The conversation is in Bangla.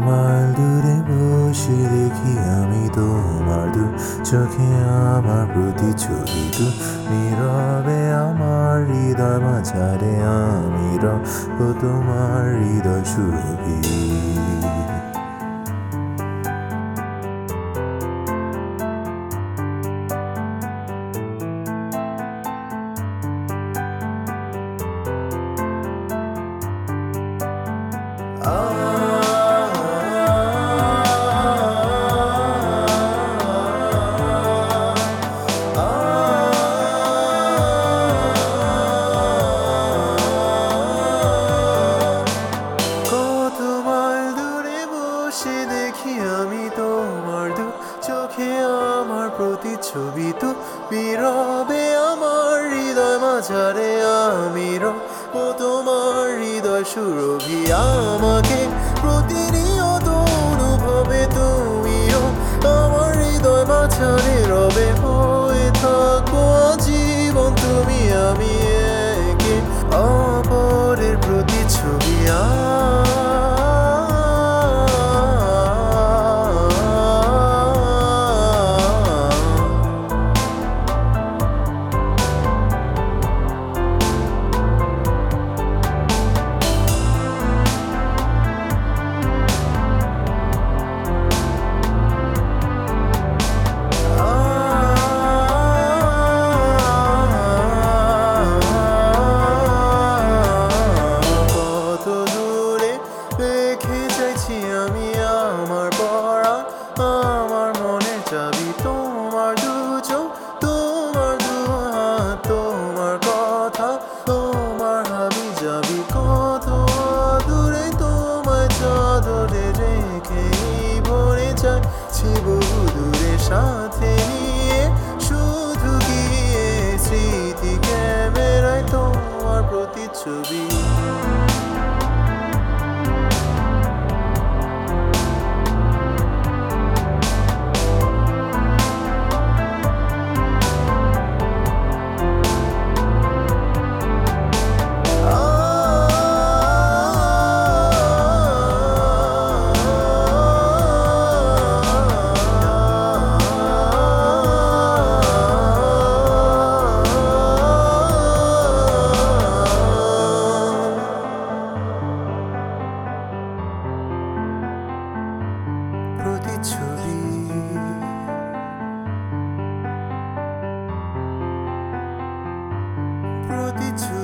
মাইল দূরে বসে দেখি আমি তোমার দু চোখে আমার প্রতিচ্ছবি তু নীরবে আমার হৃদয় মাঝারে আমি রব তোমার হৃদয় সুরভি দেখি আমি তোমার দু চোখে আমার প্রতিচ্ছবি। তু নীরবে আমার হৃদয় মাঝারে, আমি ও তোমার হৃদয় সুরভি। আমাকে প্রতিনিয়ত অনুভবে তুমিও আমার হৃদয় মাঝারে, রবে হয়ে থাকো জীবন তুমি আমি আমার মনের চাবি, তোমার দুচো তোমার দু তোমার কথা, তোমার হাবি যাবি কত দূরে তোমায় চাদরে রেখে ভরে যাচ্ছি বহু দূরে সাথে নিয়ে শুধু গিয়ে স্মৃতি ক্যামেরায় তোমার প্রতিচ্ছবি। Prodigy